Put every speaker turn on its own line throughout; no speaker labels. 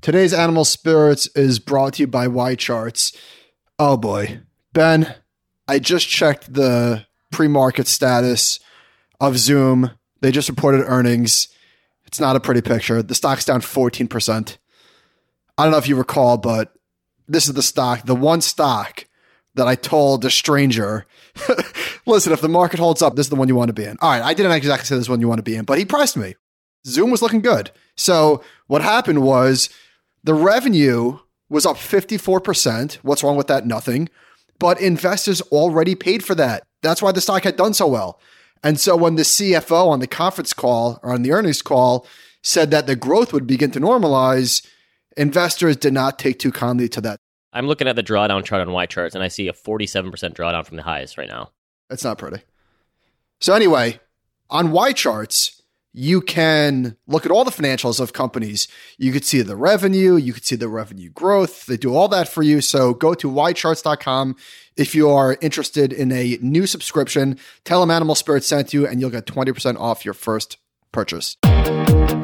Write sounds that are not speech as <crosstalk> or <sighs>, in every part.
Today's Animal Spirits is brought to you by YCharts. Oh boy. Ben, I just checked the pre market status of Zoom. They just reported earnings. It's not a pretty picture. The stock's down 14%. I don't know if you recall, but this is the stock, the one stock that I told a stranger, <laughs> listen, if the market holds up, this is the one you want to be in. All right, I didn't exactly say this one you want to be in, but he priced me. Zoom was looking good. So what happened was the revenue was up 54%. What's wrong with that? Nothing. But investors already paid for that. That's why the stock had done so well. And so when the CFO on the conference call or on the earnings call said that the growth would begin to normalize, investors did not take too kindly to that.
I'm looking at the drawdown chart on YCharts and I see a 47% drawdown from the highs right now.
That's not pretty. So anyway, on YCharts, you can look at all the financials of companies. You could see the revenue, you could see the revenue growth. They do all that for you. So go to ycharts.com if you are interested in a new subscription. Tell them Animal Spirits sent you, and you'll get 20% off your first purchase.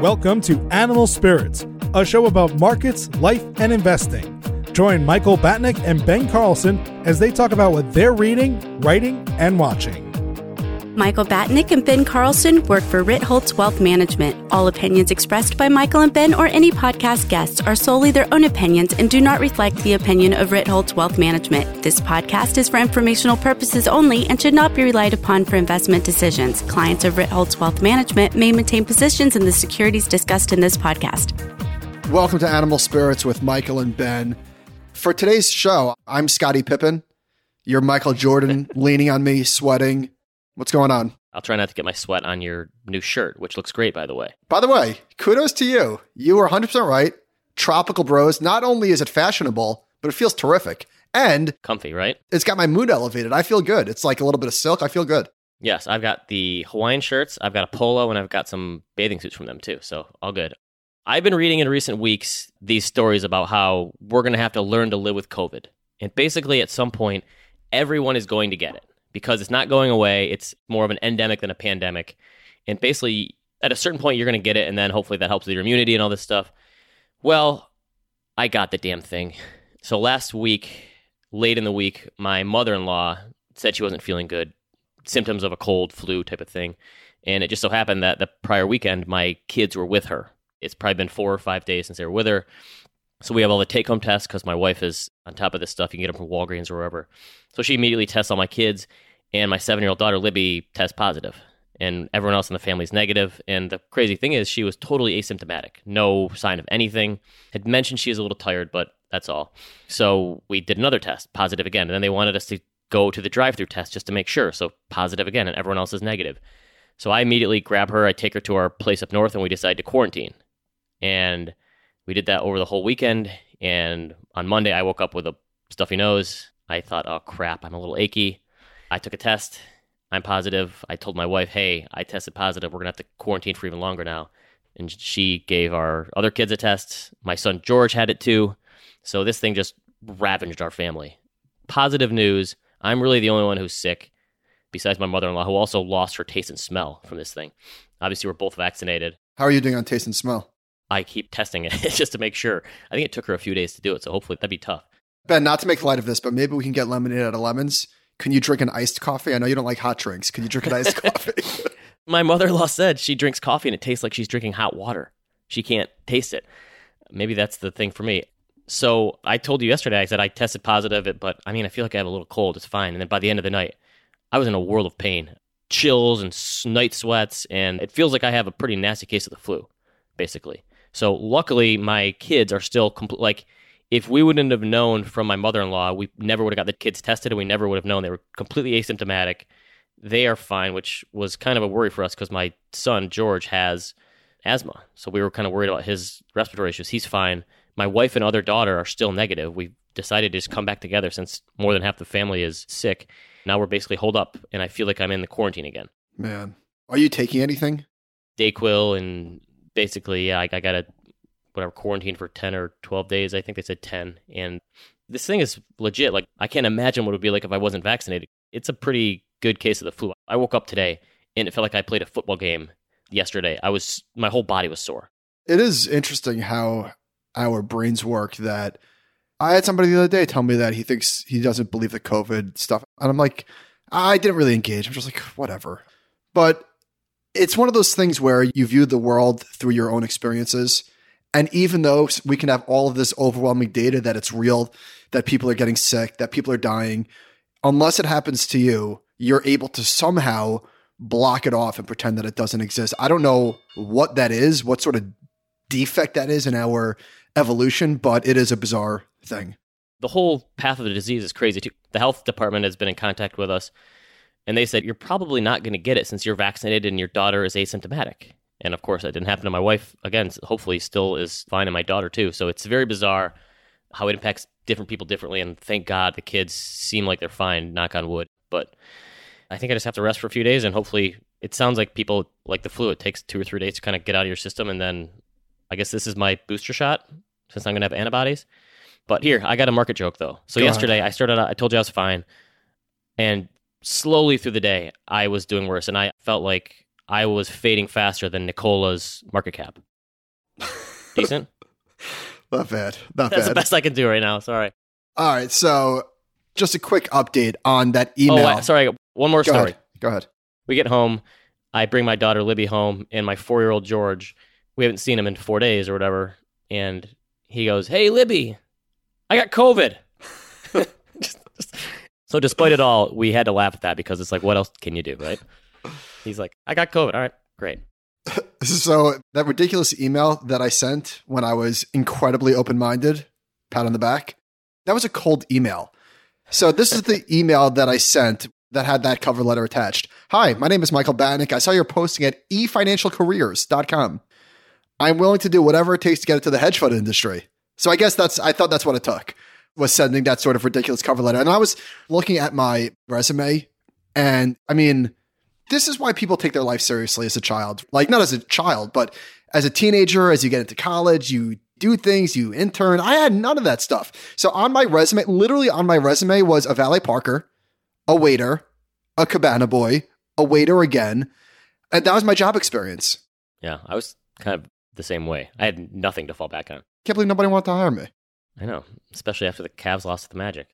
Welcome to Animal Spirits, a show about markets, life, and investing. Join Michael Batnick and Ben Carlson as they talk about what they're reading, writing, and watching.
Michael Batnick and Ben Carlson work for Ritholtz Wealth Management. All opinions expressed by Michael and Ben or any podcast guests are solely their own opinions and do not reflect the opinion of Ritholtz Wealth Management. This podcast is for informational purposes only and should not be relied upon for investment decisions. Clients of Ritholtz Wealth Management may maintain positions in the securities discussed in this podcast.
Welcome to Animal Spirits with Michael and Ben. For today's show, I'm Scottie Pippen. You're Michael Jordan, <laughs> leaning on me, sweating What's going on?
I'll try not to get my sweat on your new shirt, which looks great, by the way.
By the way, kudos to you. You were 100% right. Tropical Bros, not only is it fashionable, but it feels terrific. And
comfy, right?
It's got my mood elevated. I feel good. It's like a little bit of silk. I feel good.
Yes, I've got the Hawaiian shirts, I've got a polo, and I've got some bathing suits from them too. So all good. I've been reading in recent weeks these stories about how we're going to have to learn to live with COVID. And basically, at some point, everyone is going to get it because it's not going away. It's more of an endemic than a pandemic. And basically, at a certain point, you're going to get it, and then hopefully that helps with your immunity and all this stuff. Well, I got the damn thing. So last week, late in the week, my mother in law said she wasn't feeling good, symptoms of a cold, flu type of thing. And it just so happened that the prior weekend, my kids were with her. It's probably been four or five days since they were with her. So we have all the take home tests because my wife is on top of this stuff. You can get them from Walgreens or wherever. So she immediately tests all my kids and my seven year old daughter Libby tests positive, and everyone else in the family is negative. And the crazy thing is, she was totally asymptomatic, no sign of anything. Had mentioned she was a little tired, but that's all. So we did another test, positive again, and then they wanted us to go to the drive through test just to make sure. So positive again, and everyone else is negative. So I immediately grab her, I take her to our place up north, and we decide to quarantine. And we did that over the whole weekend. And on Monday, I woke up with a stuffy nose. I thought, oh crap, I'm a little achy. I took a test. I'm positive. I told my wife, hey, I tested positive. We're going to have to quarantine for even longer now. And she gave our other kids a test. My son George had it too. So this thing just ravaged our family. Positive news. I'm really the only one who's sick, besides my mother in law, who also lost her taste and smell from this thing. Obviously, we're both vaccinated.
How are you doing on taste and smell?
I keep testing it <laughs> just to make sure. I think it took her a few days to do it, so hopefully that'd be tough.
Ben, not to make light of this, but maybe we can get lemonade out of lemons can you drink an iced coffee? I know you don't like hot drinks. Can you drink an iced <laughs> coffee? <laughs>
My mother in law said she drinks coffee and it tastes like she's drinking hot water. She can't taste it. Maybe that's the thing for me. So I told you yesterday, I said I tested positive, but I mean, I feel like I have a little cold. It's fine. And then by the end of the night, I was in a world of pain chills and night sweats. And it feels like I have a pretty nasty case of the flu, basically. So luckily, my kids are still complete. Like, if we wouldn't have known from my mother in law, we never would have got the kids tested and we never would have known they were completely asymptomatic. They are fine, which was kind of a worry for us because my son, George, has asthma. So we were kind of worried about his respiratory issues. He's fine. My wife and other daughter are still negative. We decided to just come back together since more than half the family is sick. Now we're basically holed up, and I feel like I'm in the quarantine again.
Man, are you taking anything?
Dayquil and basically, yeah, I, I got to whatever quarantine for 10 or 12 days. I think they said 10. And this thing is legit. Like, I can't imagine what it would be like if I wasn't vaccinated. It's a pretty good case of the flu. I woke up today and it felt like I played a football game yesterday. I was, my whole body was sore.
It is interesting how our brains work that I had somebody the other day tell me that he thinks he doesn't believe the COVID stuff. And I'm like, I didn't really engage. I'm just like, whatever. But it's one of those things where you view the world through your own experiences. And even though we can have all of this overwhelming data that it's real, that people are getting sick, that people are dying, unless it happens to you, you're able to somehow block it off and pretend that it doesn't exist. I don't know what that is, what sort of defect that is in our evolution, but it is a bizarre thing.
The whole path of the disease is crazy too. The health department has been in contact with us and they said, You're probably not going to get it since you're vaccinated and your daughter is asymptomatic. And of course, that didn't happen to my wife. Again, hopefully, still is fine, and my daughter too. So it's very bizarre how it impacts different people differently. And thank God the kids seem like they're fine, knock on wood. But I think I just have to rest for a few days, and hopefully, it sounds like people like the flu. It takes two or three days to kind of get out of your system, and then I guess this is my booster shot since I'm going to have antibodies. But here, I got a market joke though. So Go yesterday, on. I started out, I told you I was fine. And slowly through the day, I was doing worse, and I felt like I was fading faster than Nikola's market cap. <laughs> Decent.
Not bad. Not
That's
bad.
the best I can do right now. Sorry.
All right. So, just a quick update on that oh, email.
Oh, sorry. One more
Go
story.
Ahead. Go ahead.
We get home. I bring my daughter Libby home, and my four-year-old George. We haven't seen him in four days or whatever, and he goes, "Hey, Libby, I got COVID." <laughs> <laughs> just, just, so despite it all, we had to laugh at that because it's like, what else can you do, right? He's like, I got COVID. All right, great. <laughs>
so that ridiculous email that I sent when I was incredibly open-minded, pat on the back, that was a cold email. So this is the <laughs> email that I sent that had that cover letter attached. Hi, my name is Michael Batnick. I saw your posting at efinancialcareers.com. I'm willing to do whatever it takes to get into the hedge fund industry. So I guess that's I thought that's what it took was sending that sort of ridiculous cover letter. And I was looking at my resume, and I mean, this is why people take their life seriously as a child. Like, not as a child, but as a teenager, as you get into college, you do things, you intern. I had none of that stuff. So on my resume, literally on my resume was a valet parker, a waiter, a cabana boy, a waiter again. And that was my job experience.
Yeah, I was kind of the same way. I had nothing to fall back on.
Can't believe nobody wanted to hire me.
I know, especially after the Cavs lost to the Magic.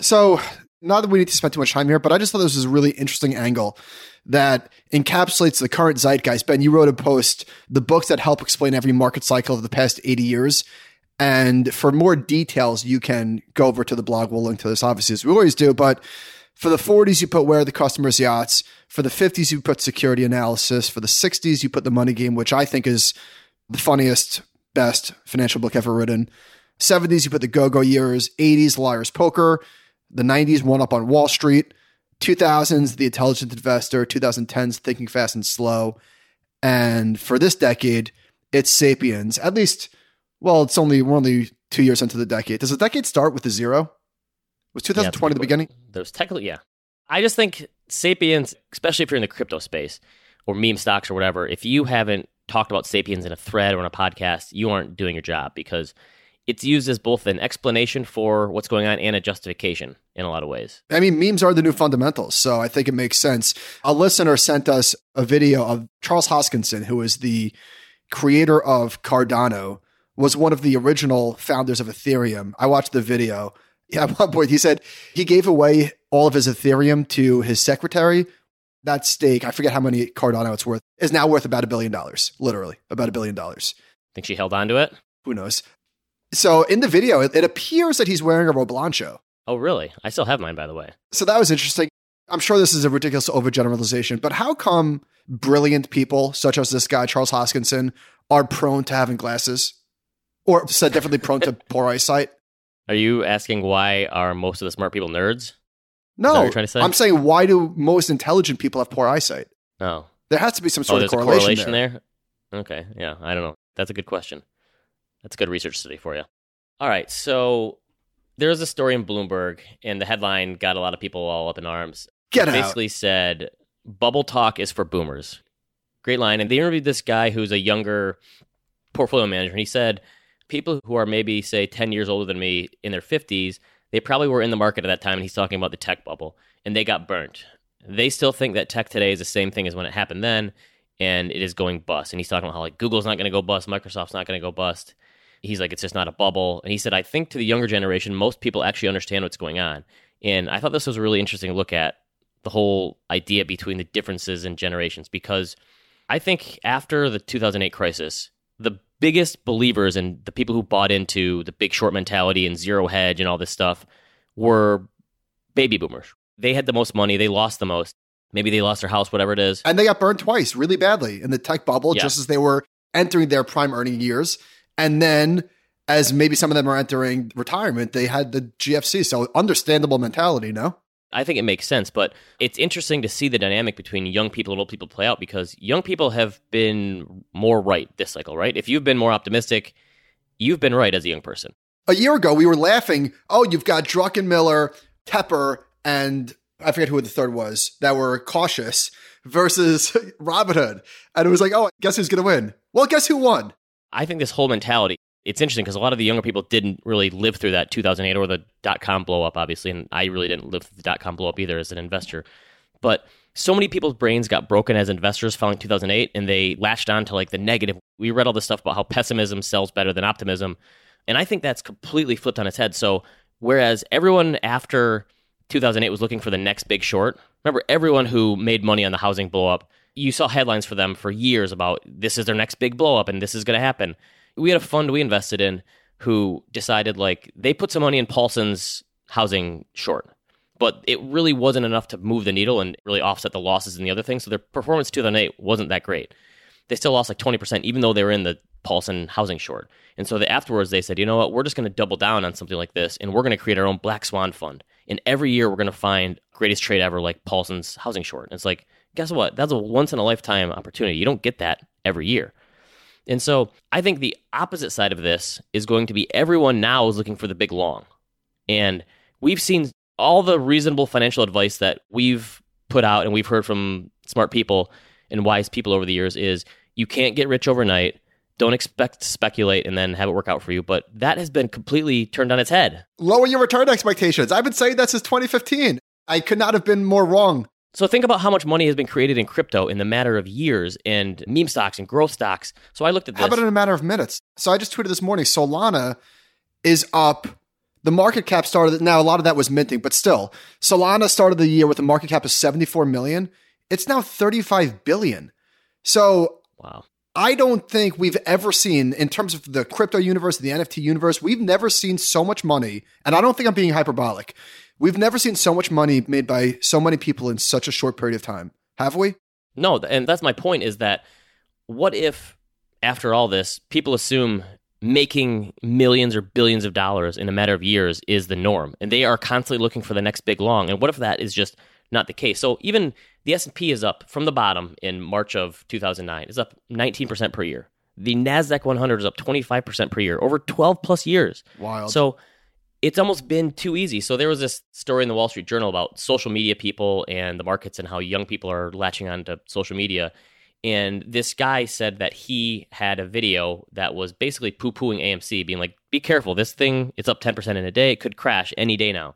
So, not that we need to spend too much time here, but I just thought this was a really interesting angle that encapsulates the current zeitgeist. Ben, you wrote a post, the books that help explain every market cycle of the past 80 years. And for more details, you can go over to the blog. We'll link to this, obviously, as we always do. But for the 40s, you put Where the Customer's Yachts. For the 50s, you put Security Analysis. For the 60s, you put The Money Game, which I think is the funniest, best financial book ever written. 70s, you put the go go years, 80s, Liar's Poker, the 90s, One Up on Wall Street, 2000s, The Intelligent Investor, 2010s, Thinking Fast and Slow. And for this decade, it's Sapiens. At least, well, it's only, we're only two years into the decade. Does the decade start with a zero? Was 2020 yeah, the beginning?
There's technically, yeah. I just think Sapiens, especially if you're in the crypto space or meme stocks or whatever, if you haven't talked about Sapiens in a thread or in a podcast, you aren't doing your job because – it's used as both an explanation for what's going on and a justification in a lot of ways.
I mean, memes are the new fundamentals, so I think it makes sense. A listener sent us a video of Charles Hoskinson, who is the creator of Cardano, was one of the original founders of Ethereum. I watched the video. Yeah, <laughs> at one point he said he gave away all of his Ethereum to his secretary. That stake, I forget how many Cardano it's worth, is now worth about a billion dollars, literally about a billion dollars.
Think she held on to it?
Who knows? So in the video, it, it appears that he's wearing a Roblancho.
Oh, really? I still have mine, by the way.
So that was interesting. I'm sure this is a ridiculous overgeneralization, but how come brilliant people such as this guy, Charles Hoskinson, are prone to having glasses? Or said differently, prone to <laughs> poor eyesight?
Are you asking why are most of the smart people nerds?
No, say? I'm saying why do most intelligent people have poor eyesight?
Oh,
there has to be some oh, sort oh, of correlation, correlation there.
there. Okay, yeah, I don't know. That's a good question. That's a good research study for you. All right, so there was a story in Bloomberg, and the headline got a lot of people all up in arms.
Get
it basically said, "Bubble talk is for boomers." Great line, and they interviewed this guy who's a younger portfolio manager, and he said, "People who are maybe say ten years older than me in their fifties, they probably were in the market at that time." And he's talking about the tech bubble, and they got burnt. They still think that tech today is the same thing as when it happened then, and it is going bust. And he's talking about how like Google's not going to go bust, Microsoft's not going to go bust He's like, it's just not a bubble. And he said, I think to the younger generation, most people actually understand what's going on. And I thought this was a really interesting look at the whole idea between the differences in generations because I think after the 2008 crisis, the biggest believers and the people who bought into the big short mentality and zero hedge and all this stuff were baby boomers. They had the most money, they lost the most. Maybe they lost their house, whatever it is.
And they got burned twice really badly in the tech bubble,
Yeah.
just as they were entering their prime earning years. And then, as maybe some of them are entering retirement, they had the GFC. So, understandable mentality, no?
I think it makes sense, but it's interesting to see the dynamic between young people and old people play out because young people have been more right this cycle, right? If you've been more optimistic, you've been right as a young person.
A year ago, we were laughing. Oh, you've got Druckenmiller, Tepper, and I forget who the third was that were cautious versus <laughs> Robinhood. And it was like, oh, guess who's going to win? Well, guess who won?
I think this whole mentality, it's interesting because a lot of the younger people didn't really live through that 2008 or the dot com blow up, obviously. And I really didn't live through the dot com blow up either as an investor. But so many people's brains got broken as investors following 2008 and they latched on to like the negative. We read all this stuff about how pessimism sells better than optimism. And I think that's completely flipped on its head. So, whereas everyone after 2008 was looking for the next big short, remember everyone who made money on the housing blow up, you saw headlines for them for years about this is their next big blow up and this is going to happen. We had a fund we invested in who decided like they put some money in Paulson's housing short, but it really wasn't enough to move the needle and really offset the losses in the other things. So their performance 2008 wasn't that great. They still lost like 20%, even though they were in the Paulson housing short. And so they, afterwards, they said, you know what, we're just going to double down on something like this and we're going to create our own Black Swan fund. And every year we're going to find greatest trade ever like Paulson's housing short. And it's like, guess what? That's a once in a lifetime opportunity. You don't get that every year. And so I think the opposite side of this is going to be everyone now is looking for the big long. And we've seen all the reasonable financial advice that we've put out and we've heard from smart people and wise people over the years is you can't get rich overnight. Don't expect to speculate and then have it work out for you. But that has been completely turned on its head.
Lower your return expectations. I've been saying that since 2015. I could not have been more wrong.
So think about how much money has been created in crypto in the matter of years and meme stocks and growth stocks. So I looked at this.
How about in a matter of minutes? So I just tweeted this morning Solana is up. The market cap started now a lot of that was minting, but still, Solana started the year with a market cap of 74 million. It's now 35 billion. So
wow.
I don't think we've ever seen, in terms of the crypto universe, the NFT universe, we've never seen so much money. And I don't think I'm being hyperbolic. We've never seen so much money made by so many people in such a short period of time. Have we?
No, and that's my point is that what if after all this, people assume making millions or billions of dollars in a matter of years is the norm and they are constantly looking for the next big long and what if that is just not the case so even the s&p is up from the bottom in march of 2009 It's up 19% per year the nasdaq 100 is up 25% per year over 12 plus years
Wild.
so it's almost been too easy. So there was this story in the Wall Street Journal about social media people and the markets and how young people are latching on to social media. And this guy said that he had a video that was basically poo pooing AMC, being like, be careful, this thing, it's up 10% in a day. It could crash any day now.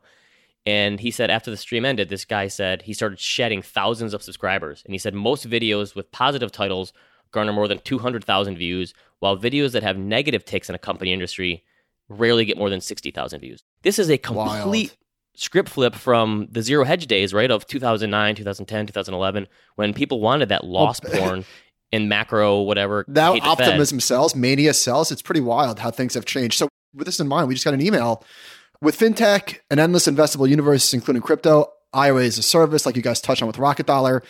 And he said after the stream ended, this guy said he started shedding thousands of subscribers. And he said most videos with positive titles garner more than 200,000 views, while videos that have negative takes in a company industry rarely get more than 60,000 views. This is a complete
Wild.
script flip from the zero hedge days, right? Of 2009, 2010, 2011, when people wanted that lost <laughs> porn and macro, whatever.
Now
hate the Fed.
optimism sells, mania sells. It's pretty wild how things have changed. So with this in mind, we just got an email with fintech, an endless investable universe, including crypto, IRA as a service, like you guys touched on with Rocket Dollar,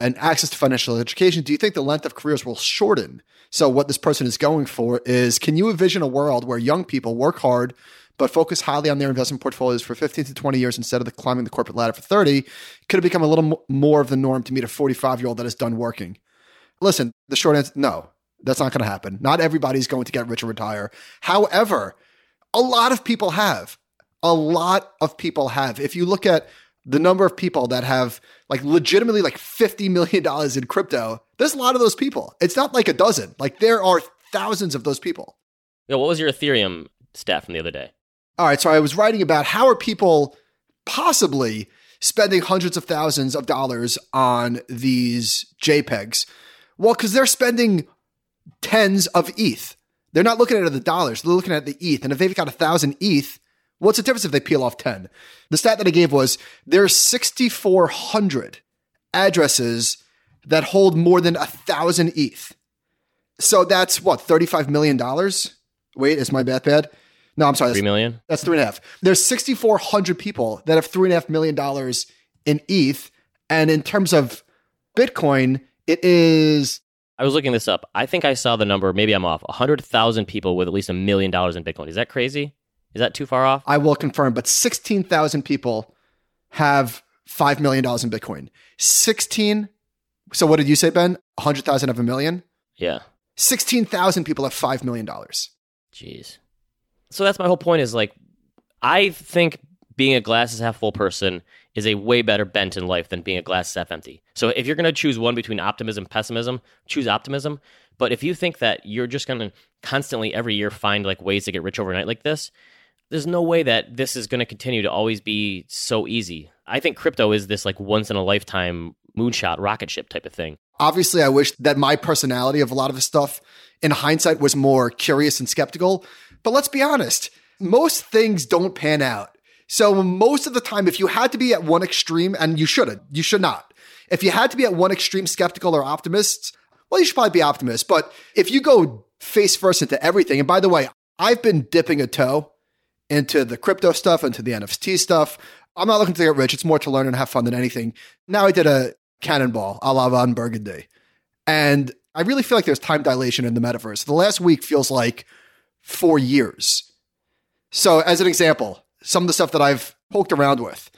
and access to financial education. Do you think the length of careers will shorten? So what this person is going for is, can you envision a world where young people work hard but focus highly on their investment portfolios for 15 to 20 years instead of the climbing the corporate ladder for 30? Could it become a little more of the norm to meet a 45 year old that is done working? Listen, the short answer, no, that's not going to happen. Not everybody's going to get rich and retire. However, a lot of people have. A lot of people have. If you look at the number of people that have like legitimately like $50 million in crypto, there's a lot of those people. It's not like a dozen. Like there are thousands of those people.
Know, what was your Ethereum stat from the other day?
All right, so I was writing about how are people possibly spending hundreds of thousands of dollars on these JPEGs? Well, because they're spending tens of ETH. They're not looking at the dollars. They're looking at the ETH. And if they've got a thousand ETH, what's the difference if they peel off 10? The stat that I gave was there's 6,400 addresses that hold more than a thousand ETH. So that's what, $35 million? Wait, is my math bad? No, I'm sorry.
Three million.
That's three and a half. There's 6,400 people that have three and a half million dollars in ETH. And in terms of Bitcoin, it is
I was looking this up. I think I saw the number. Maybe I'm off. hundred thousand people with at least a million dollars in Bitcoin. Is that crazy? Is that too far off?
I will confirm, but 16,000 people have $5 million in Bitcoin. 16. So what did you say, Ben? 100,000 of a million?
Yeah.
16,000 people have $5 million.
Jeez. So that's my whole point is like, I think being a glass is half full person is a way better bent in life than being a glass is half empty. So if you're going to choose one between optimism and pessimism, choose optimism. But if you think that you're just going to constantly every year find like ways to get rich overnight like this, there's no way that this is going to continue to always be so easy. I think crypto is this like once in a lifetime moonshot rocket ship type of thing.
Obviously, I wish that my personality of a lot of stuff in hindsight was more curious and skeptical. But let's be honest, most things don't pan out. So most of the time, if you had to be at one extreme, and you shouldn't, you should not. If you had to be at one extreme, skeptical or optimist, well, you should probably be optimist. But if you go face first into everything, and by the way, I've been dipping a toe into the crypto stuff, into the NFT stuff. I'm not looking to get rich. It's more to learn and have fun than anything. Now I did a cannonball a la Ron Burgundy. And I really feel like there's time dilation in the metaverse. The last week feels like four years. So, as an example, some of the stuff that I've poked around with.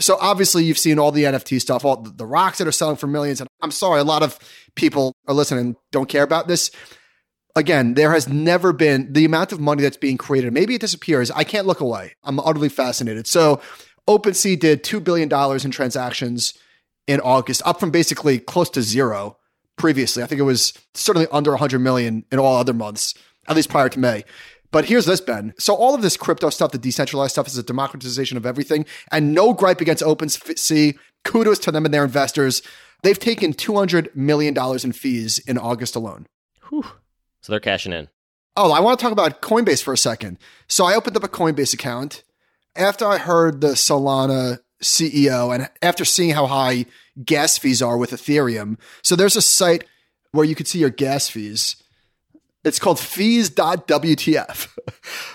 So, obviously, you've seen all the NFT stuff, all the rocks that are selling for millions. And I'm sorry, a lot of people are listening don't care about this. Again, there has never been the amount of money that's being created. Maybe it disappears. I can't look away. I'm utterly fascinated. So, OpenSea did $2 billion in transactions in August, up from basically close to zero previously. I think it was certainly under 100 million in all other months, at least prior to May. But here's this, Ben. So all of this crypto stuff, the decentralized stuff, is a democratization of everything, and no gripe against OpenSea. Kudos to them and their investors. They've taken 200 million dollars in fees in August alone.
Whew. So they're cashing in.
Oh, I want to talk about Coinbase for a second. So I opened up a Coinbase account after I heard the Solana CEO and after seeing how high gas fees are with Ethereum. So there's a site where you could see your gas fees. It's called fees.wtf.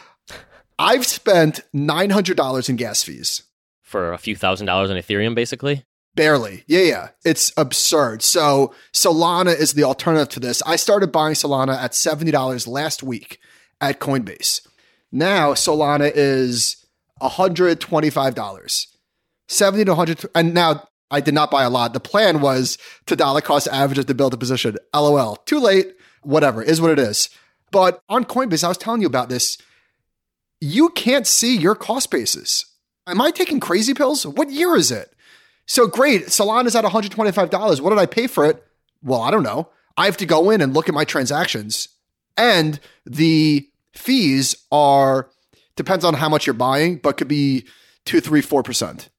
<laughs> I've spent $900 in gas fees.
For a few thousand dollars on Ethereum, basically?
Barely. Yeah, yeah. It's absurd. So Solana is the alternative to this. I started buying Solana at $70 last week at Coinbase. Now Solana is $125. 70 to 100 and now I did not buy a lot. The plan was to dollar cost averages to build a position. LOL. Too late. Whatever. Is what it is. But on Coinbase, I was telling you about this. You can't see your cost basis. Am I taking crazy pills? What year is it? So great. Solana is at $125. What did I pay for it? Well, I don't know. I have to go in and look at my transactions. And the fees are depends on how much you're buying, but could be two, three, four percent.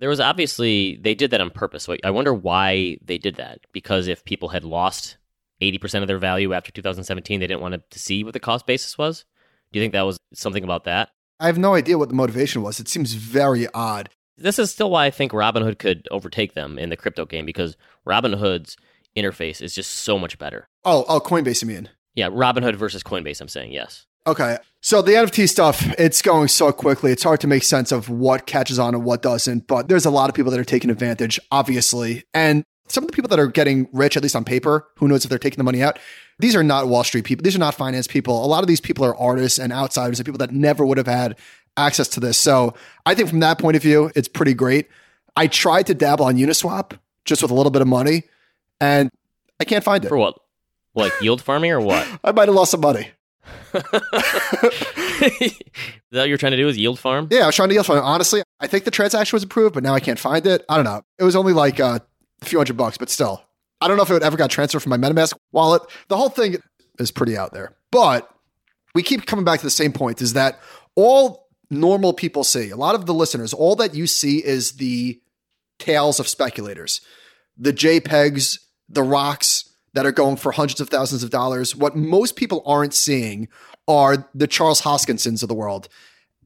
There was obviously they did that on purpose. I wonder why they did that. Because if people had lost eighty percent of their value after 2017, they didn't want to see what the cost basis was. Do you think that was something about that?
I have no idea what the motivation was. It seems very odd.
This is still why I think Robinhood could overtake them in the crypto game because Robinhood's interface is just so much better.
Oh, oh, Coinbase, you mean?
Yeah, Robinhood versus Coinbase. I'm saying yes.
Okay. So the NFT stuff, it's going so quickly. It's hard to make sense of what catches on and what doesn't, but there's a lot of people that are taking advantage, obviously. And some of the people that are getting rich, at least on paper, who knows if they're taking the money out, these are not Wall Street people. These are not finance people. A lot of these people are artists and outsiders and people that never would have had access to this. So I think from that point of view, it's pretty great. I tried to dabble on Uniswap just with a little bit of money, and I can't find it.
For what? Like <laughs> yield farming or what?
I might have lost some money. <laughs>
is that what you're trying to do is yield farm?
Yeah, I was trying to yield farm. Honestly, I think the transaction was approved, but now I can't find it. I don't know. It was only like uh, a few hundred bucks, but still. I don't know if it ever got transferred from my MetaMask wallet. The whole thing is pretty out there. But we keep coming back to the same point is that all normal people see, a lot of the listeners, all that you see is the tales of speculators, the JPEGs, the rocks, that are going for hundreds of thousands of dollars. What most people aren't seeing are the Charles Hoskinsons of the world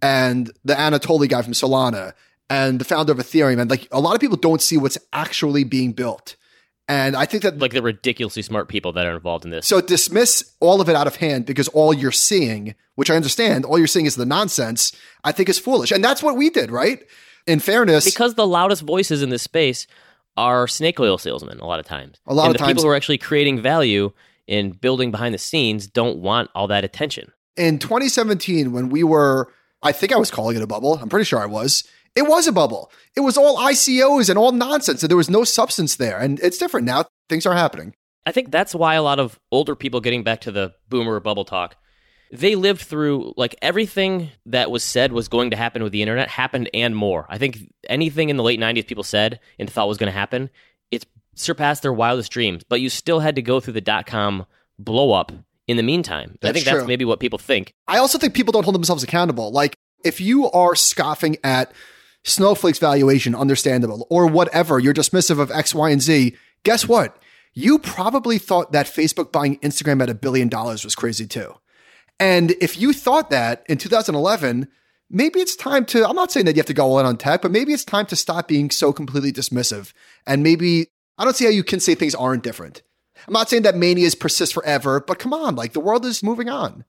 and the Anatoly guy from Solana and the founder of Ethereum. And like a lot of people don't see what's actually being built. And I think that
like the ridiculously smart people that are involved in this.
so dismiss all of it out of hand because all you're seeing, which I understand, all you're seeing is the nonsense, I think is foolish. And that's what we did, right? In fairness,
because the loudest voices in this space are snake oil salesmen a lot of times.
A lot
and
of
the
times-
people who are actually creating value and building behind the scenes don't want all that attention.
in 2017 when we were i think i was calling it a bubble i'm pretty sure i was it was a bubble it was all icos and all nonsense and there was no substance there and it's different now things are happening
I think that's why a lot of older people getting back to the boomer bubble talk, they lived through like everything that was said was going to happen with the internet happened and more. I think anything in the late 90s people said and thought was going to happen, it's surpassed their wildest dreams. But you still had to go through the dot com blow up in the meantime. I think
true.
that's maybe what people think.
i also think people don't hold themselves accountable like if you are scoffing at snowflake's valuation understandable or whatever you're dismissive of x y and z guess what you probably thought that facebook buying instagram at a billion dollars was crazy too And if you thought that in 2011, maybe it's time to, I'm not saying that you have to go all in on tech, but maybe it's time to stop being so completely dismissive. And maybe, I don't see how you can say things aren't different. I'm not saying that manias persist forever, but come on, like the world is moving on.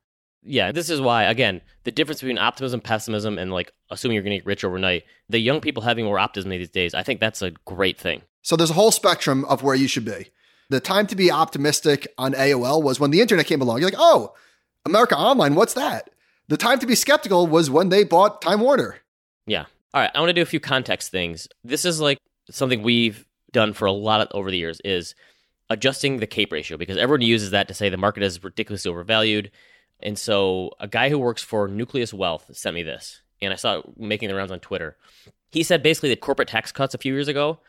Yeah, this is why, again, the difference between optimism, pessimism, and like assuming you're going to get rich overnight, the young people having more optimism these days, I think that's a great thing.
So there's a whole spectrum of where you should be. The time to be optimistic on AOL was when the internet came along. You're like, oh, America Online, what's that? The time to be skeptical was when they bought Time Warner.
Yeah. All right. I want to do a few context things. This is like something we've done for a lot of, over the years is adjusting the cape ratio because everyone uses that to say the market is ridiculously overvalued. And so a guy who works for Nucleus Wealth sent me this, and I saw it making the rounds on Twitter. He said basically that corporate tax cuts a few years ago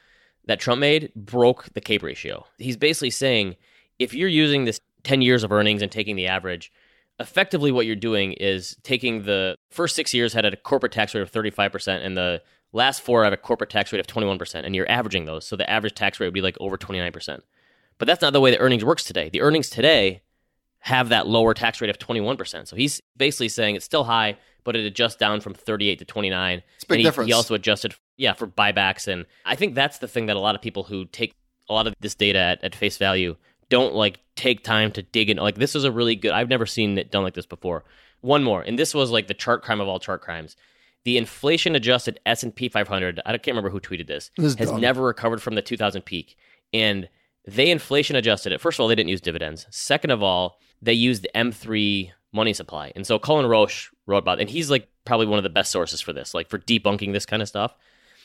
that Trump made broke the cape ratio. He's basically saying if you're using this 10 years of earnings and taking the average, effectively what you're doing is taking the first six years had a corporate tax rate of 35% and the last four have a corporate tax rate of 21% and you're averaging those so the average tax rate would be like over 29% but that's not the way the earnings works today the earnings today have that lower tax rate of 21% so he's basically saying it's still high but it adjusts down from 38 to 29
It's big
and he,
difference.
he also adjusted yeah for buybacks. And i think that's the thing that a lot of people who take a lot of this data at, at face value don't like take time to dig in. Like this is a really good i've never seen it done like this before. One more and this was like the chart crime of all chart crimes. The inflation adjusted s&p 500 i can't remember who tweeted this,
This
has
dumb.
never recovered from the 2000 peak. And they inflation adjusted it. First of all they didn't use dividends. Second of all they used the m3 money supply and so Cullen Roche wrote about it and he's like probably one of the best sources for this like for debunking this kind of stuff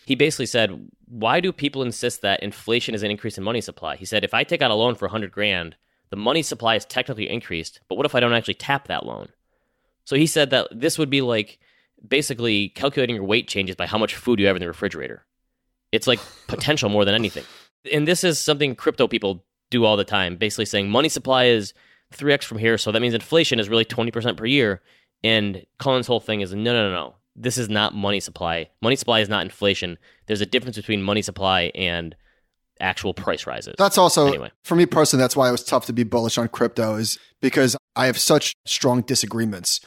he basically said, "Why do people insist that inflation is an increase in money supply?" He said, "If I take out a loan for 100 grand, the money supply is technically increased, but what if I don't actually tap that loan?" So he said that this would be like basically calculating your weight changes by how much food you have in the refrigerator. It's like <laughs> potential more than anything. And this is something crypto people do all the time, basically saying money supply is 3x from here, so that means inflation is really 20% per year. And Cullen's whole thing is no, no, no, no. This is not money supply. Money supply is not inflation. There's a difference between money supply and actual price rises.
That's also,
Anyway.
for me personally, that's why it was tough to be bullish on crypto, is because I have such strong disagreements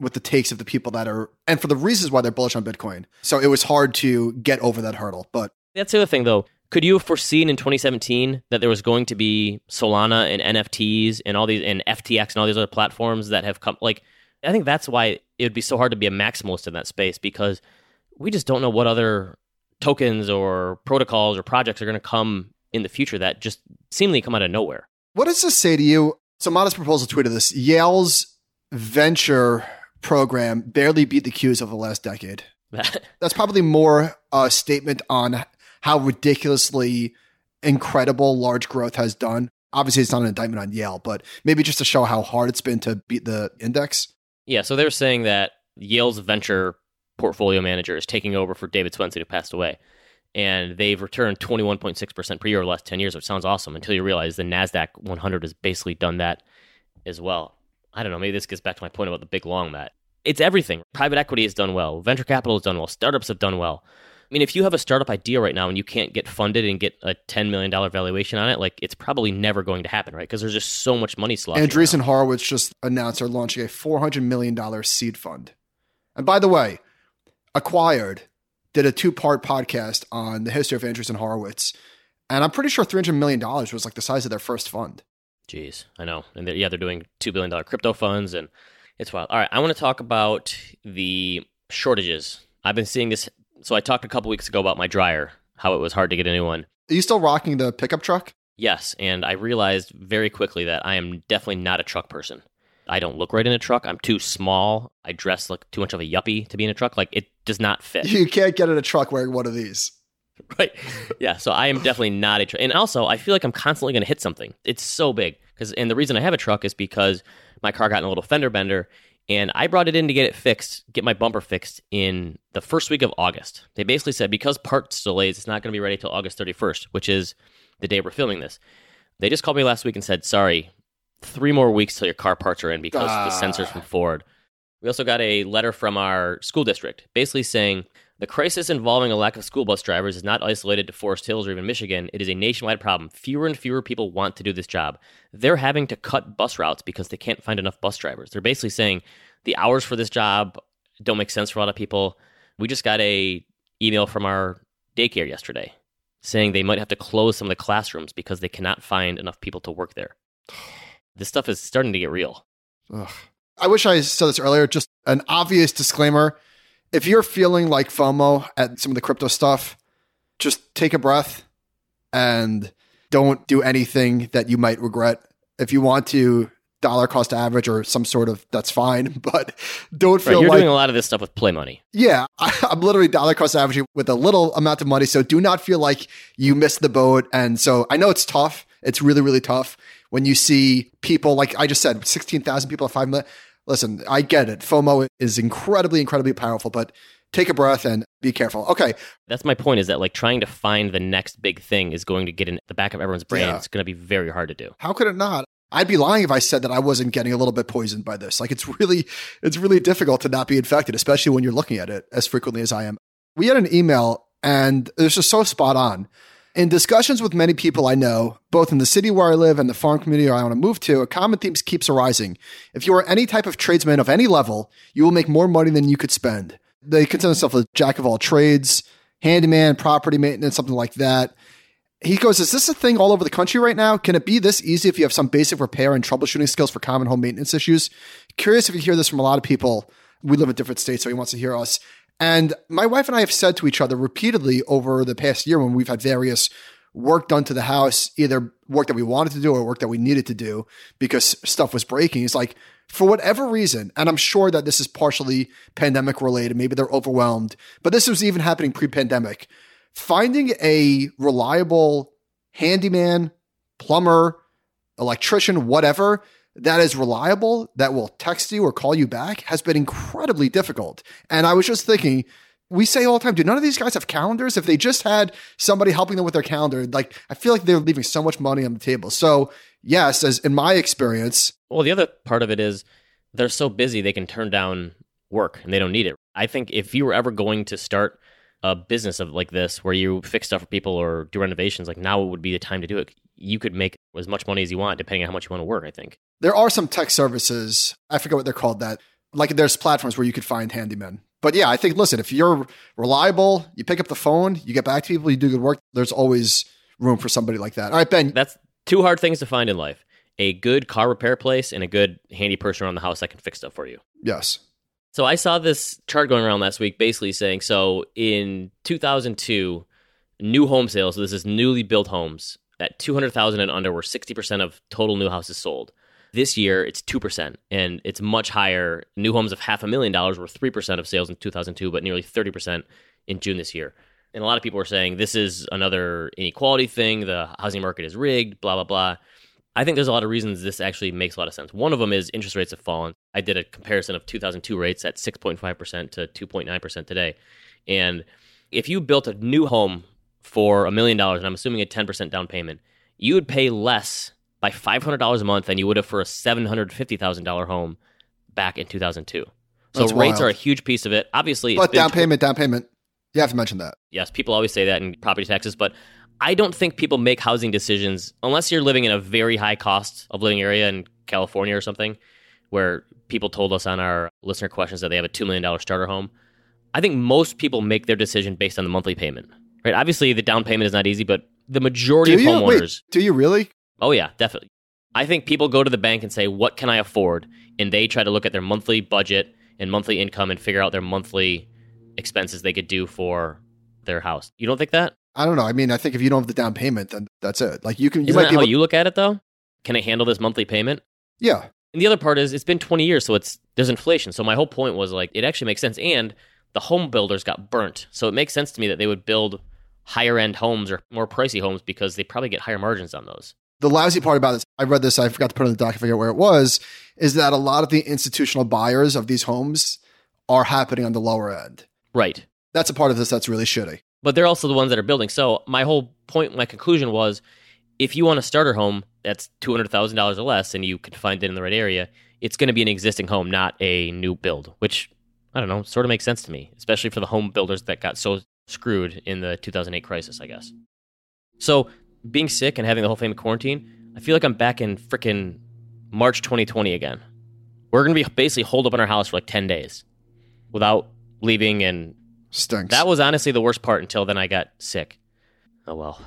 with the takes of the people that are, and for the reasons why they're bullish on Bitcoin. So it was hard to get over that hurdle. But
That's the other thing, though. Could you have foreseen in 2017 that there was going to be Solana and NFTs and all these and FTX and all these other platforms that have come? Like, I think that's why it would be so hard to be a maximalist in that space because we just don't know what other tokens or protocols or projects are going to come in the future that just seemingly come out of nowhere.
what does this say to you? So Modest Proposal tweeted this Yale's venture program barely beat the Qs of the last decade. <laughs> That's probably more a statement on how ridiculously incredible large growth has done. Obviously, it's not an indictment on Yale, but maybe just to show how hard it's been to beat the index.
Yeah, so they're saying that Yale's venture portfolio manager is taking over for David Swensen, who passed away. And they've returned 21.6% per year over the last 10 years, which sounds awesome until you realize the NASDAQ 100 has basically done that as well. I don't know, maybe this gets back to my point about the big long, Matt. It's everything. Private equity has done well, venture capital has done well, startups have done well. I mean, if you have a startup idea right now and you can't get funded and get a $10 million valuation on it, like it's probably never going to happen, right? Because there's just so much money sloshing
Andreessen
around.
Horowitz just announced they're launching a $400 million seed fund. And by the way, Acquired did a two part podcast on the history of Andreessen Horowitz. And I'm pretty sure $300 million was like the size of their first fund.
Jeez, I know. And they're, yeah, they're doing $2 billion crypto funds and it's wild. All right, I want to talk about the shortages. I've been seeing this. So I talked a couple weeks ago about my dryer, how it was hard to get a new one.
Are you still rocking the pickup truck?
Yes, and I realized very quickly that I am definitely not a truck person. I don't look right in a truck. I'm too small. I dress like too much of a yuppie to be in a truck. Like it does not fit.
You can't get in a truck wearing one of these. <laughs>
right. Yeah. So I am definitely not a truck. And also, I feel like I'm constantly going to hit something. It's so big. Because and the reason I have a truck is because my car got in a little fender bender, and I brought it in to get it fixed, get my bumper fixed in the first week of August. They basically said because parts delays, it's not going to be ready till August 31st, which is the day we're filming this. They just called me last week and said, "Sorry, three more weeks till your car parts are in because
Ah.
the sensors from Ford." We also got a letter from our school district basically saying the crisis involving a lack of school bus drivers is not isolated to Forest Hills or even Michigan. It is a nationwide problem. Fewer and fewer people want to do this job. They're having to cut bus routes because they can't find enough bus drivers. They're basically saying the hours for this job don't make sense for a lot of people. We just got a email from our daycare yesterday saying they might have to close some of the classrooms because they cannot find enough people to work there. <sighs> This stuff is starting to get real.
Ugh. I wish I said this earlier. Just an obvious disclaimer. If you're feeling like FOMO at some of the crypto stuff, just take a breath and don't do anything that you might regret. If you want to dollar cost average or some sort of, that's fine. <laughs> But don't
Right,
feel
you're
like
doing a lot of this stuff with play money.
yeah, I, <laughs> I'm literally dollar cost averaging with a little amount of money. So do not feel like you missed the boat. And so I know it's tough. It's really, really tough when you see people like I just said, 16,000 people at five million. Listen, I get it. FOMO is incredibly, incredibly powerful, but take a breath and be careful. Okay.
That's my point is that like trying to find the next big thing is going to get in the back of everyone's brain.
Yeah.
It's going to be very hard to do.
How could it not? I'd be lying if I said that I wasn't getting a little bit poisoned by this. Like it's really, it's really difficult to not be infected, especially when you're looking at it as frequently as I am. We had an email and it's just so spot on. In discussions with many people I know, both in the city where I live and the farm community I want to move to, a common theme keeps arising. If you are any type of tradesman of any level, you will make more money than you could spend. They consider themselves a jack of all trades, handyman, property maintenance, something like that. He goes, Is this a thing all over the country right now? Can it be this easy if you have some basic repair and troubleshooting skills for common home maintenance issues? Curious if you hear this from a lot of people. We live in different states, so he wants to hear us. And my wife and I have said to each other repeatedly over the past year when we've had various work done to the house, either work that we wanted to do or work that we needed to do because stuff was breaking. It's like, for whatever reason, and I'm sure that this is partially pandemic related, maybe they're overwhelmed, but this was even happening pre pandemic. Finding a reliable handyman, plumber, electrician, whatever, that is reliable, that will text you or call you back has been incredibly difficult. And I was just thinking, we say all the time, do none of these guys have calendars? If they just had somebody helping them with their calendar, like I feel like they're leaving so much money on the table. So yes, as in my experience,
Well, the other part of it is they're so busy they can turn down work and they don't need it. I think if you were ever going to start a business of like this where you fix stuff for people or do renovations, like now would be the time to do it. You could make as much money as you want depending on how much you want to work, I think.
there are some tech services. I forget what they're called. That like there's platforms where you could find handymen. But yeah, I think listen, if you're reliable, you pick up the phone, you get back to people, you do good work. There's always room for somebody like that. All right, Ben.
That's two hard things to find in life. A good car repair place and a good handy person around the house that can fix stuff for you.
Yes.
So I saw this chart going around last week basically saying so in 2002 new home sales, so this is newly built homes at 200,000 and under were 60% of total new houses sold. This year it's 2% and it's much higher. New homes of half a million dollars were 3% of sales in 2002 but nearly 30% in June this year. And a lot of people are saying this is another inequality thing, the housing market is rigged, blah blah blah. I think there's a lot of reasons this actually makes a lot of sense. One of them is interest rates have fallen. I did a comparison of 2002 rates at 6.5% to 2.9% today. And if you built a new home for a million dollars, and I'm assuming a 10% down payment, you would pay less by $500 a month than you would have for a $750,000 home back in 2002. So
That's
rates
wild.
are a huge piece of it. Obviously, it's
But down
tw-
payment, down payment. You have to mention that.
Yes, people always say that in property taxes, but I don't think people make housing decisions unless you're living in a very high cost of living area in California or something, where people told us on our listener questions that they have a $2 million starter home. I think most people make their decision based on the monthly payment, right? Obviously, the down payment is not easy, but the majority
Do
of
you?
homeowners.
Wait, do you really?
Oh yeah, definitely. I think people go to the bank and say, "What can I afford?" and they try to look at their monthly budget and monthly income and figure out their monthly expenses they could do for their house. You don't think that?
I don't know. I mean, I think if you don't have the down payment, then that's it. Like you can, you
Isn't
might
that
be
how
able,
you look at it though? Can I handle this monthly payment?
yeah.
And the other part is it's been 20 years, so it's there's inflation. So my whole point was like it actually makes sense. And the home builders got burnt, so it makes sense to me that they would build higher end homes or more pricey homes because they probably get higher margins on those.
The lousy part about this, I read this, I forgot to put it in the doc, I forget where it was, is that a lot of the institutional buyers of these homes are happening on the lower end.
Right.
That's a part of this that's really shitty.
but they're also the ones that are building. So my whole point, my conclusion was, if you want a starter home that's two hundred thousand dollars or less, and you can find it in the right area, it's going to be an existing home, not a new build. Which I don't know, sort of makes sense to me, especially for the home builders that got so screwed in the two thousand eight crisis, I guess. So being sick and having the whole family quarantine, I feel like I'm back in frickin' March 2020 again. We're going to be basically holed up in our house for like ten days without leaving and
Stinks.
that was honestly the worst part until then I got sick. Oh well.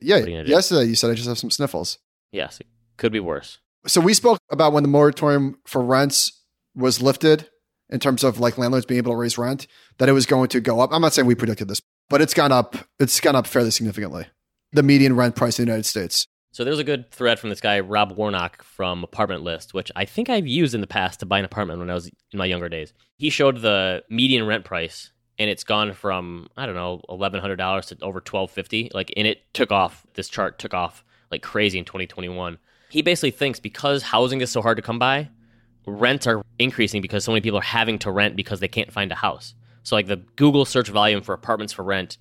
yeah.
you?
Yesterday you said I just have some sniffles.
Yes, it could be worse.
So we spoke about when the moratorium for rents was lifted in terms of like landlords being able to raise rent, that it was going to go up. I'm not saying we predicted this, but it's gone up. It's gone up fairly significantly. The median rent price in the United States.
So there's a good thread from this guy Rob Warnock from Apartment List, which I think I've used in the past to buy an apartment when I was in my younger days. He showed the median rent price, and it's gone from I don't know eleven hundred dollars to over twelve fifty. Like, and it took off. This chart took off like crazy in 2021. He basically thinks because housing is so hard to come by, rents are increasing because so many people are having to rent because they can't find a house. So like the Google search volume for apartments for rent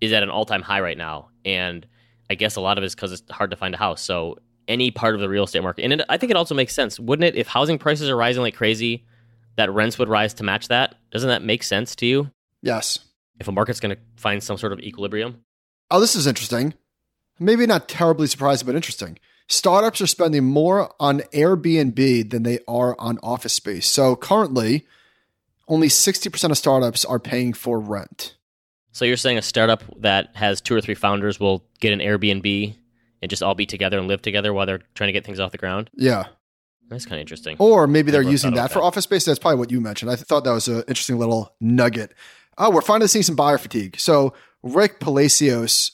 is at an all-time high right now, and I guess a lot of it is because it's hard to find a house. So any part of the real estate market, and it, I think it also makes sense, wouldn't it? If housing prices are rising like crazy, that rents would rise to match that. Doesn't that make sense to you?
Yes.
If a market's going to find some sort of equilibrium,
Oh, this is interesting. Maybe not terribly surprising, but interesting. Startups are spending more on Airbnb than they are on office space. So currently, only 60% of startups are paying for rent.
so you're saying a startup that has two or three founders will get an Airbnb and just all be together and live together while they're trying to get things off the ground?
Yeah.
That's kind of interesting.
Or maybe they're using
thought
that for office space. That's probably what you mentioned. I thought that was an interesting little nugget. Oh, we're finally seeing some buyer fatigue. So Rick Palacios,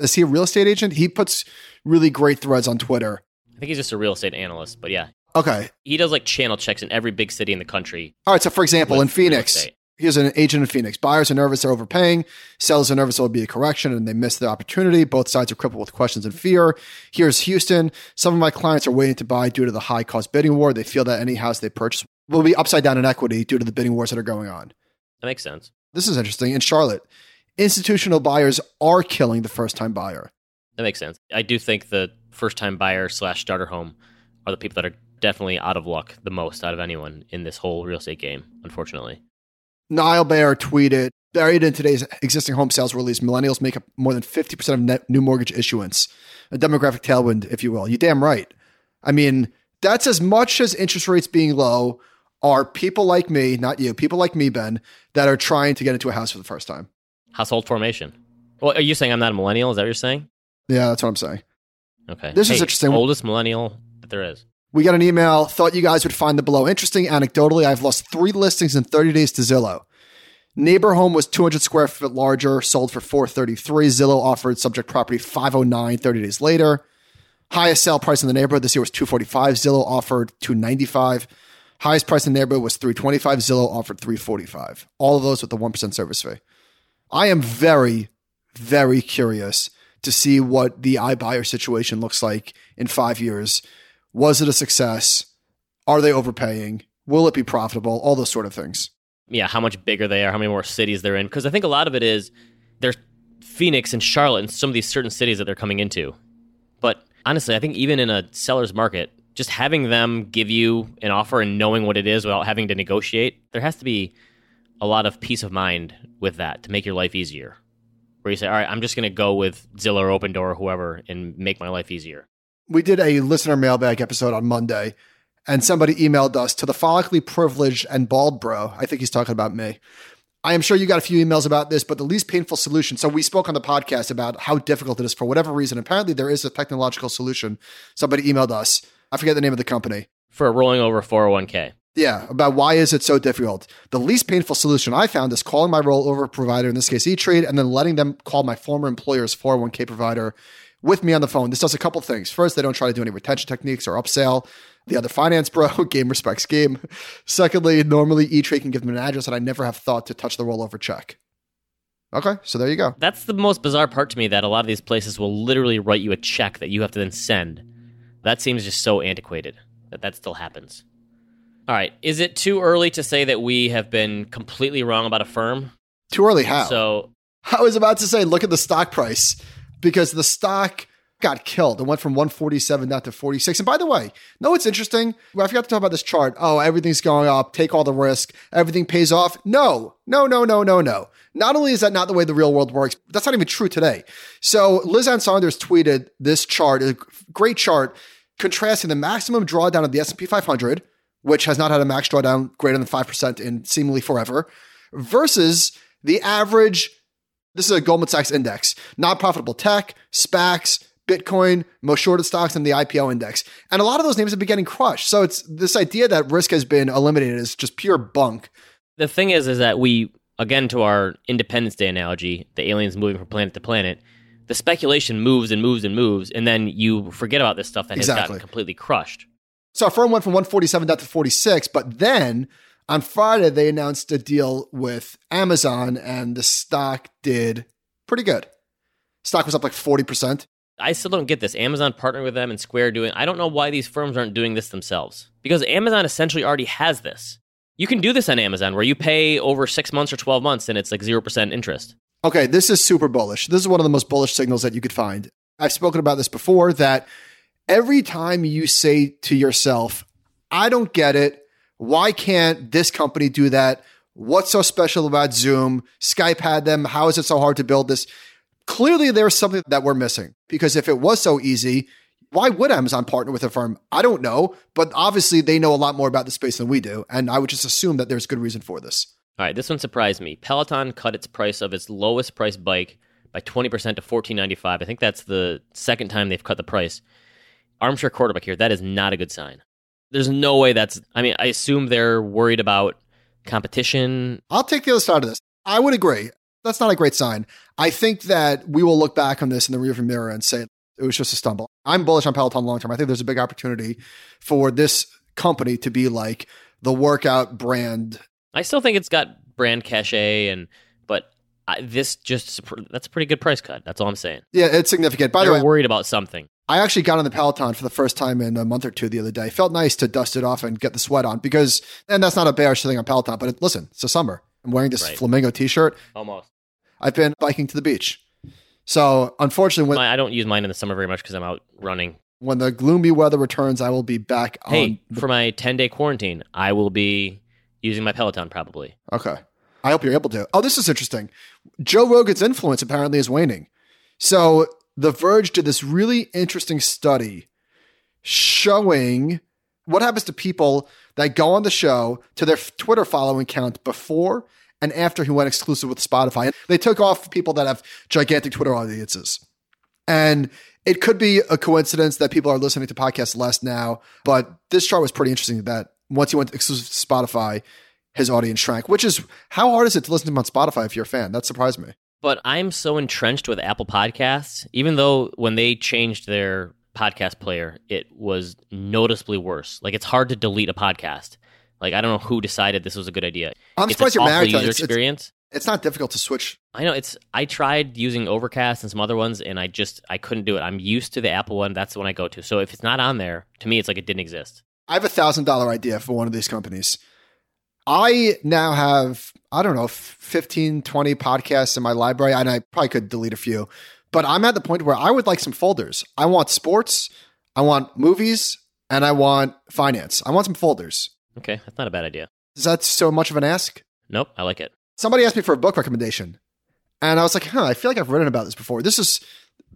is he a real estate agent? He puts really great threads on Twitter.
I think he's just a real estate analyst, but yeah,
Okay.
he does like channel checks in every big city in the country.
All right. So for example, in Phoenix, here's an agent in Phoenix. Buyers are nervous they're overpaying. Sellers are nervous there'll be a correction and they miss the opportunity. Both sides are crippled with questions and fear. Here's Houston. Some of my clients are waiting to buy due to the high cost bidding war. They feel that any house they purchase will be upside down in equity due to the bidding wars that are going on.
That makes sense.
This is interesting. In Charlotte, institutional buyers are killing the first time buyer.
That makes sense. I do think the first time buyer slash starter home are the people that are definitely out of luck the most out of anyone in this whole real estate game, unfortunately.
Niall Bayer tweeted, buried in today's existing home sales release, millennials make up more than 50% of net new mortgage issuance. A demographic tailwind, if you will. You damn right. I mean, that's as much as interest rates being low are people like me, not you, people like me, Ben, that are trying to get into a house for the first time.
Household formation. Well, are you saying I'm not a millennial? Is that what you're saying?
Yeah, that's what I'm saying.
Okay.
This is interesting.
Oldest millennial that there is.
We got an email. Thought you guys would find the below interesting. Anecdotally, I've lost three listings in 30 days to Zillow. Neighbor home was 200 square foot larger, sold for 433. Zillow offered subject property 509 30 days later. Highest sale price in the neighborhood this year was 245. Zillow offered 295. Highest price in the neighborhood was 325. Zillow offered 345. All of those with the 1% service fee. I am very, very curious to see what the iBuyer situation looks like in five years. Was it a success? Are they overpaying? Will it be profitable? All those sort of things.
Yeah, how much bigger they are, how many more cities they're in. Because I think a lot of it is there's Phoenix and Charlotte and some of these certain cities that they're coming into. But honestly, I think even in a seller's market, just having them give you an offer and knowing what it is without having to negotiate, there has to be a lot of peace of mind with that to make your life easier. Where you say, all right, I'm just going to go with Zillow or Opendoor or whoever and make my life easier.
We did a listener mailbag episode on Monday, and somebody emailed us to the follically privileged and bald bro. I think he's talking about me. I am sure you got a few emails about this, but the least painful solution. So we spoke on the podcast about how difficult it is for whatever reason. Apparently, there is a technological solution. Somebody emailed us. I forget the name of the company.
For a rolling over 401k.
Yeah, about why is it so difficult? The least painful solution I found is calling my rollover provider, in this case E-Trade, and then letting them call my former employer's 401k provider with me on the phone. This does a couple things. First, they don't try to do any retention techniques or upsell. The other finance bro, <laughs> game respects game. Secondly, normally E-Trade can give them an address that I never have thought to touch the rollover check. Okay, so there you go.
That's the most bizarre part to me that a lot of these places will literally write you a check that you have to then send. That seems just so antiquated that that still happens. All right. Is it too early to say that we have been completely wrong about Affirm?
Too early how?
So
I was about to say, look at the stock price because the stock got killed. It went from 147 down to 46. And by the way, no, it's interesting. I forgot to talk about this chart. Oh, everything's going up. Take all the risk. Everything pays off. No, no, no, no, no, no. Not only is that not the way the real world works, that's not even true today. So Liz Ann Sonders tweeted this chart, a great chart, contrasting the maximum drawdown of the S&P 500 which has not had a max drawdown greater than 5% in seemingly forever, versus the average, this is a Goldman Sachs index, not profitable tech, SPACs, Bitcoin, most shorted stocks, and the IPO index. And a lot of those names have been getting crushed. So it's this idea that risk has been eliminated is just pure bunk.
The thing is, is that we, again, to our Independence Day analogy, the aliens moving from planet to planet, the speculation moves and moves and moves, and then you forget about this stuff that
Exactly.
has gotten completely crushed.
So Affirm went from 147 down to 46, but then on Friday they announced a deal with Amazon and the stock did pretty good. Stock was up like 40%.
I still don't get this. Amazon partnering with them and Square doing. I don't know why these firms aren't doing this themselves. Because Amazon essentially already has this. You can do this on Amazon where you pay over six months or 12 months and it's like 0% interest.
Okay, this is super bullish. This is one of the most bullish signals that you could find. I've spoken about this before that every time you say to yourself, I don't get it. Why can't this company do that? What's so special about Zoom? Skype had them. How is it so hard to build this? Clearly, there's something that we're missing because if it was so easy, why would Amazon partner with Affirm? I don't know, but obviously they know a lot more about the space than we do. And I would just assume that there's good reason for this.
All right, this one surprised me. Peloton cut its price of its lowest price bike by 20% to 14.95. I think that's the second time they've cut the price. Armchair quarterback here, that is not a good sign. There's no way that's I mean, I assume they're worried about competition.
I'll take the other side of this. I would agree. That's not a great sign. I think that we will look back on this in the rearview mirror and say it was just a stumble. I'm bullish on Peloton long term. I think there's a big opportunity for this company to be like the workout brand.
I still think it's got brand cachet and I, this just that's a pretty good price cut. That's all I'm saying.
Yeah, it's significant. By the way,
worried about something.
I actually got on the Peloton for the first time in a month or two the other day. Felt nice to dust it off and get the sweat on because, and that's not a bearish thing on Peloton, but it, listen, it's a summer. I'm wearing this
Right.
flamingo t-shirt.
Almost.
I've been biking to the beach. So unfortunately, when,
I don't use mine in the summer very much because I'm out running.
when the gloomy weather returns, I will be back on
Hey,
on.
for my 10 day quarantine, I will be using my Peloton probably.
Okay. I hope you're able to. Oh, this is interesting. Joe Rogan's influence apparently is waning. So The Verge did this really interesting study showing what happens to people that go on the show to their Twitter following count before and after he went exclusive with Spotify. They took off people that have gigantic Twitter audiences. And it could be a coincidence that people are listening to podcasts less now, but this chart was pretty interesting that once he went exclusive to Spotify, his audience shrank, which is how hard is it to listen to him on Spotify if you're a fan? That surprised me.
But I'm so entrenched with Apple Podcasts, even though when they changed their podcast player, it was noticeably worse. Like it's hard to delete a podcast. Like I don't know who decided this was a good idea.
I'm
it's
surprised you're married to
user
It's, it's,
experience.
it's not difficult to switch.
I know it's. I tried using Overcast and some other ones, and I just I couldn't do it. I'm used to the Apple one. That's the one I go to. So if it's not on there, to me, it's like it didn't exist.
I have a thousand dollar idea for one of these companies. I now have, I don't know, 15, 20 podcasts in my library, and I probably could delete a few, but I'm at the point where I would like some folders. I want sports, I want movies, and I want finance. I want some folders.
Okay, that's not a bad idea.
Is that so much of an ask?
Nope, I like it.
Somebody asked me for a book recommendation. And I was like, huh, I feel like I've written about this before. This is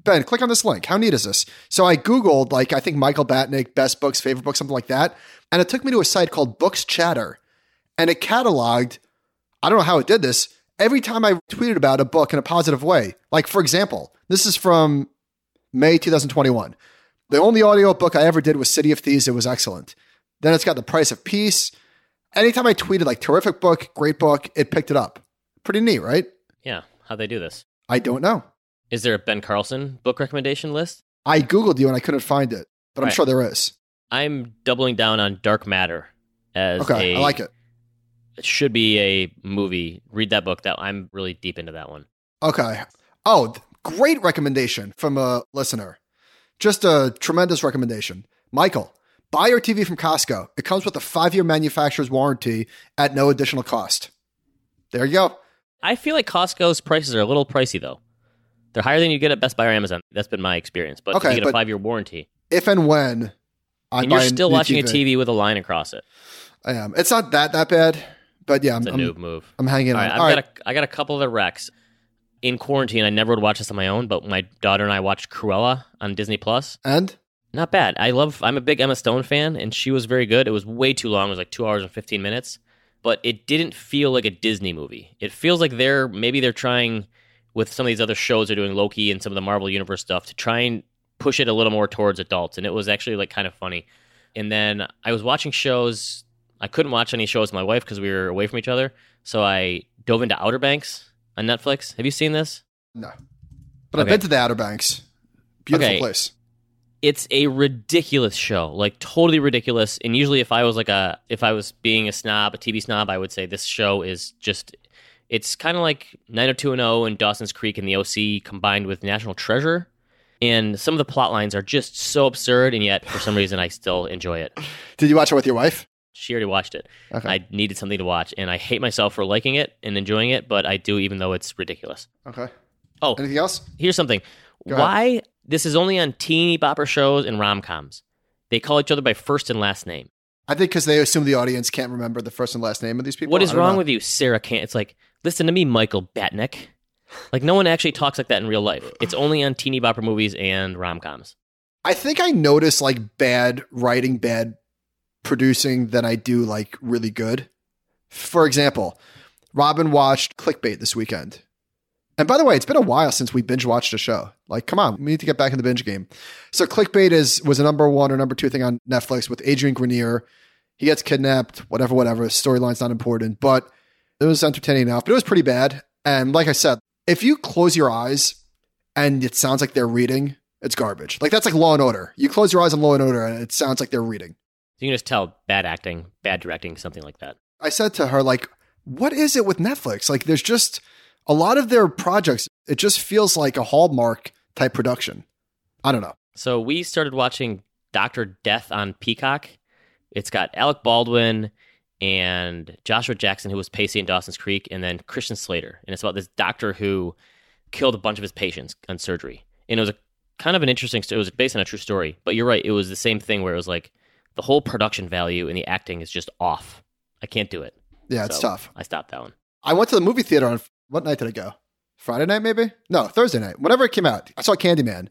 Ben, click on this link. How neat is this? So I Googled, like, I think Michael Batnick, best books, favorite books, something like that. And it took me to a site called Books Chatter. And it cataloged, I don't know how it did this, every time I tweeted about a book in a positive way. Like, for example, this is from May 2021. The only audio book I ever did was City of Thieves. It was excellent. Then it's got The Price of Peace. Anytime I tweeted, like, terrific book, great book, it picked it up. Pretty neat, right?
Yeah, how'd they do this?
I don't know.
Is there a Ben Carlson book recommendation list?
I Googled you and I couldn't find it, but I'm
Right.
sure there is.
I'm doubling down on Dark Matter as
Okay,
a
I like it.
It should be a movie. Read that book. That I'm really deep into that one.
Okay. Oh, great recommendation from a listener. Just a tremendous recommendation. Michael, buy your TV from Costco. It comes with a five year manufacturer's warranty at no additional cost. There you go.
I feel like Costco's prices are a little pricey though. They're higher than you get at Best Buy or Amazon. That's been my experience. But
Okay,
you get a five year warranty.
If and when I
And you're still watching a TV with a line across it.
I am. It's not that that bad, but yeah, I'm,
It's a
I'm,
noob move.
I'm hanging
All
on.
right, I've
All
got
right.
a I got a couple of the recs. In quarantine, I never would watch this on my own, but my daughter and I watched Cruella on Disney Plus.
and
Not bad. I love. I'm a big Emma Stone fan, and she was very good. It was way too long. It was like two hours and fifteen minutes, but it didn't feel like a Disney movie. It feels like they're maybe they're trying with some of these other shows they're doing Loki and some of the Marvel Universe stuff to try and push it a little more towards adults, and it was actually like kind of funny. And then I was watching shows. I couldn't watch any shows with my wife because we were away from each other, so I dove into Outer Banks on Netflix. Have you seen this?
no. But I've been to the Outer Banks. Beautiful
Okay.
place.
it's a ridiculous show like totally ridiculous and usually if i was like a if i was being a snob a tv snob i would say this show is just it's kind of like 90210 and dawson's creek and the oc combined with national treasure and some of the plot lines are just so absurd and yet for some reason i still enjoy it
Did you watch it with your wife?
She already watched it
Okay.
i needed something to watch and i hate myself for liking it and enjoying it but i do even though it's ridiculous
Okay.
oh
Anything else?
here's something.
Go ahead.
Why this is only on teeny bopper shows and rom coms? They call each other by first and last name.
I think because they assume the audience can't remember the first and last name of these people.
What is wrong
know.
with you, Sarah? Can't it's like listen to me, Michael Batnick. Like no one actually talks like that in real life. It's only on teeny bopper movies and rom coms.
I think I notice like bad writing, bad producing than I do like really good. For example, Robin watched Clickbait this weekend. And by the way, it's been a while since we binge watched a show. Like, come on, we need to get back in the binge game. So Clickbait is was a number one or number two thing on Netflix with Adrian Grenier. He gets kidnapped, whatever, whatever. Storyline's not important, but it was entertaining enough. But it was pretty bad. And like I said, if you close your eyes and it sounds like they're reading, it's garbage. Like that's like Law and Order. You close your eyes on Law and Order and it sounds like they're reading.
You can just tell bad acting, bad directing, something like that.
I said to her, like, what is it with Netflix? Like, there's just a lot of their projects. It just feels like a Hallmark type production. I don't know.
So we started watching Doctor Death on Peacock. It's got Alec Baldwin and Joshua Jackson, who was Pacey in Dawson's Creek, and then Christian Slater. And it's about this doctor who killed a bunch of his patients on surgery. And it was a kind of an interesting. Story. It was based on a true story. But you're right. It was the same thing where it was like the whole production value and the acting is just off. I can't do it.
Yeah, it's
So
tough.
I stopped that one.
I went to the movie theater on what night did I go? Friday night, maybe? No, Thursday night. Whenever it came out, I saw Candyman.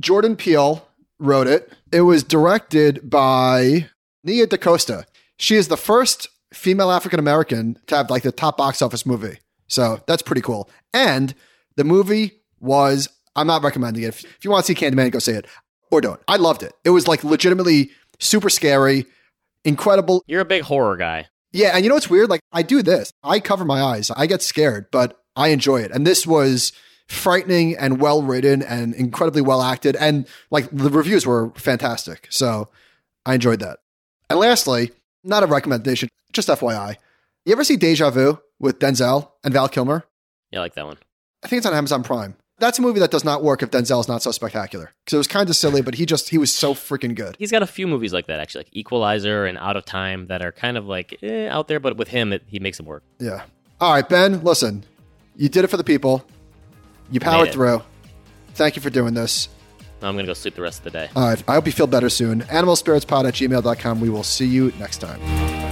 Jordan Peele wrote it. It was directed by Nia DaCosta. She is the first female African American to have like the top box office movie. So that's pretty cool. And the movie was, I'm not recommending it. If, if you want to see Candyman, go see it or don't. I loved it. It was like legitimately super scary, incredible.
You're a big horror guy.
Yeah, and you know what's weird? Like I do this. I cover my eyes. I get scared, but I enjoy it. And this was frightening and well written and incredibly well acted. And like the reviews were fantastic. So I enjoyed that. And lastly, not a recommendation, just FYI. You ever see Deja Vu with Denzel and Val Kilmer?
Yeah, I like that one.
I think it's on Amazon Prime. That's a movie that does not work if Denzel's not so spectacular. Because it was kind of silly, but he just he was so <laughs> freaking good.
He's got a few movies like that, actually, like Equalizer and Out of Time, that are kind of like eh, out there, but with him, it, he makes them work.
Yeah. All right, Ben, listen. You did it for the people. You powered through. Thank you for doing this.
I'm going to go sleep the rest of the day.
All right. I hope you feel better soon. Animalspiritspod at gmail.com. We will see you next time.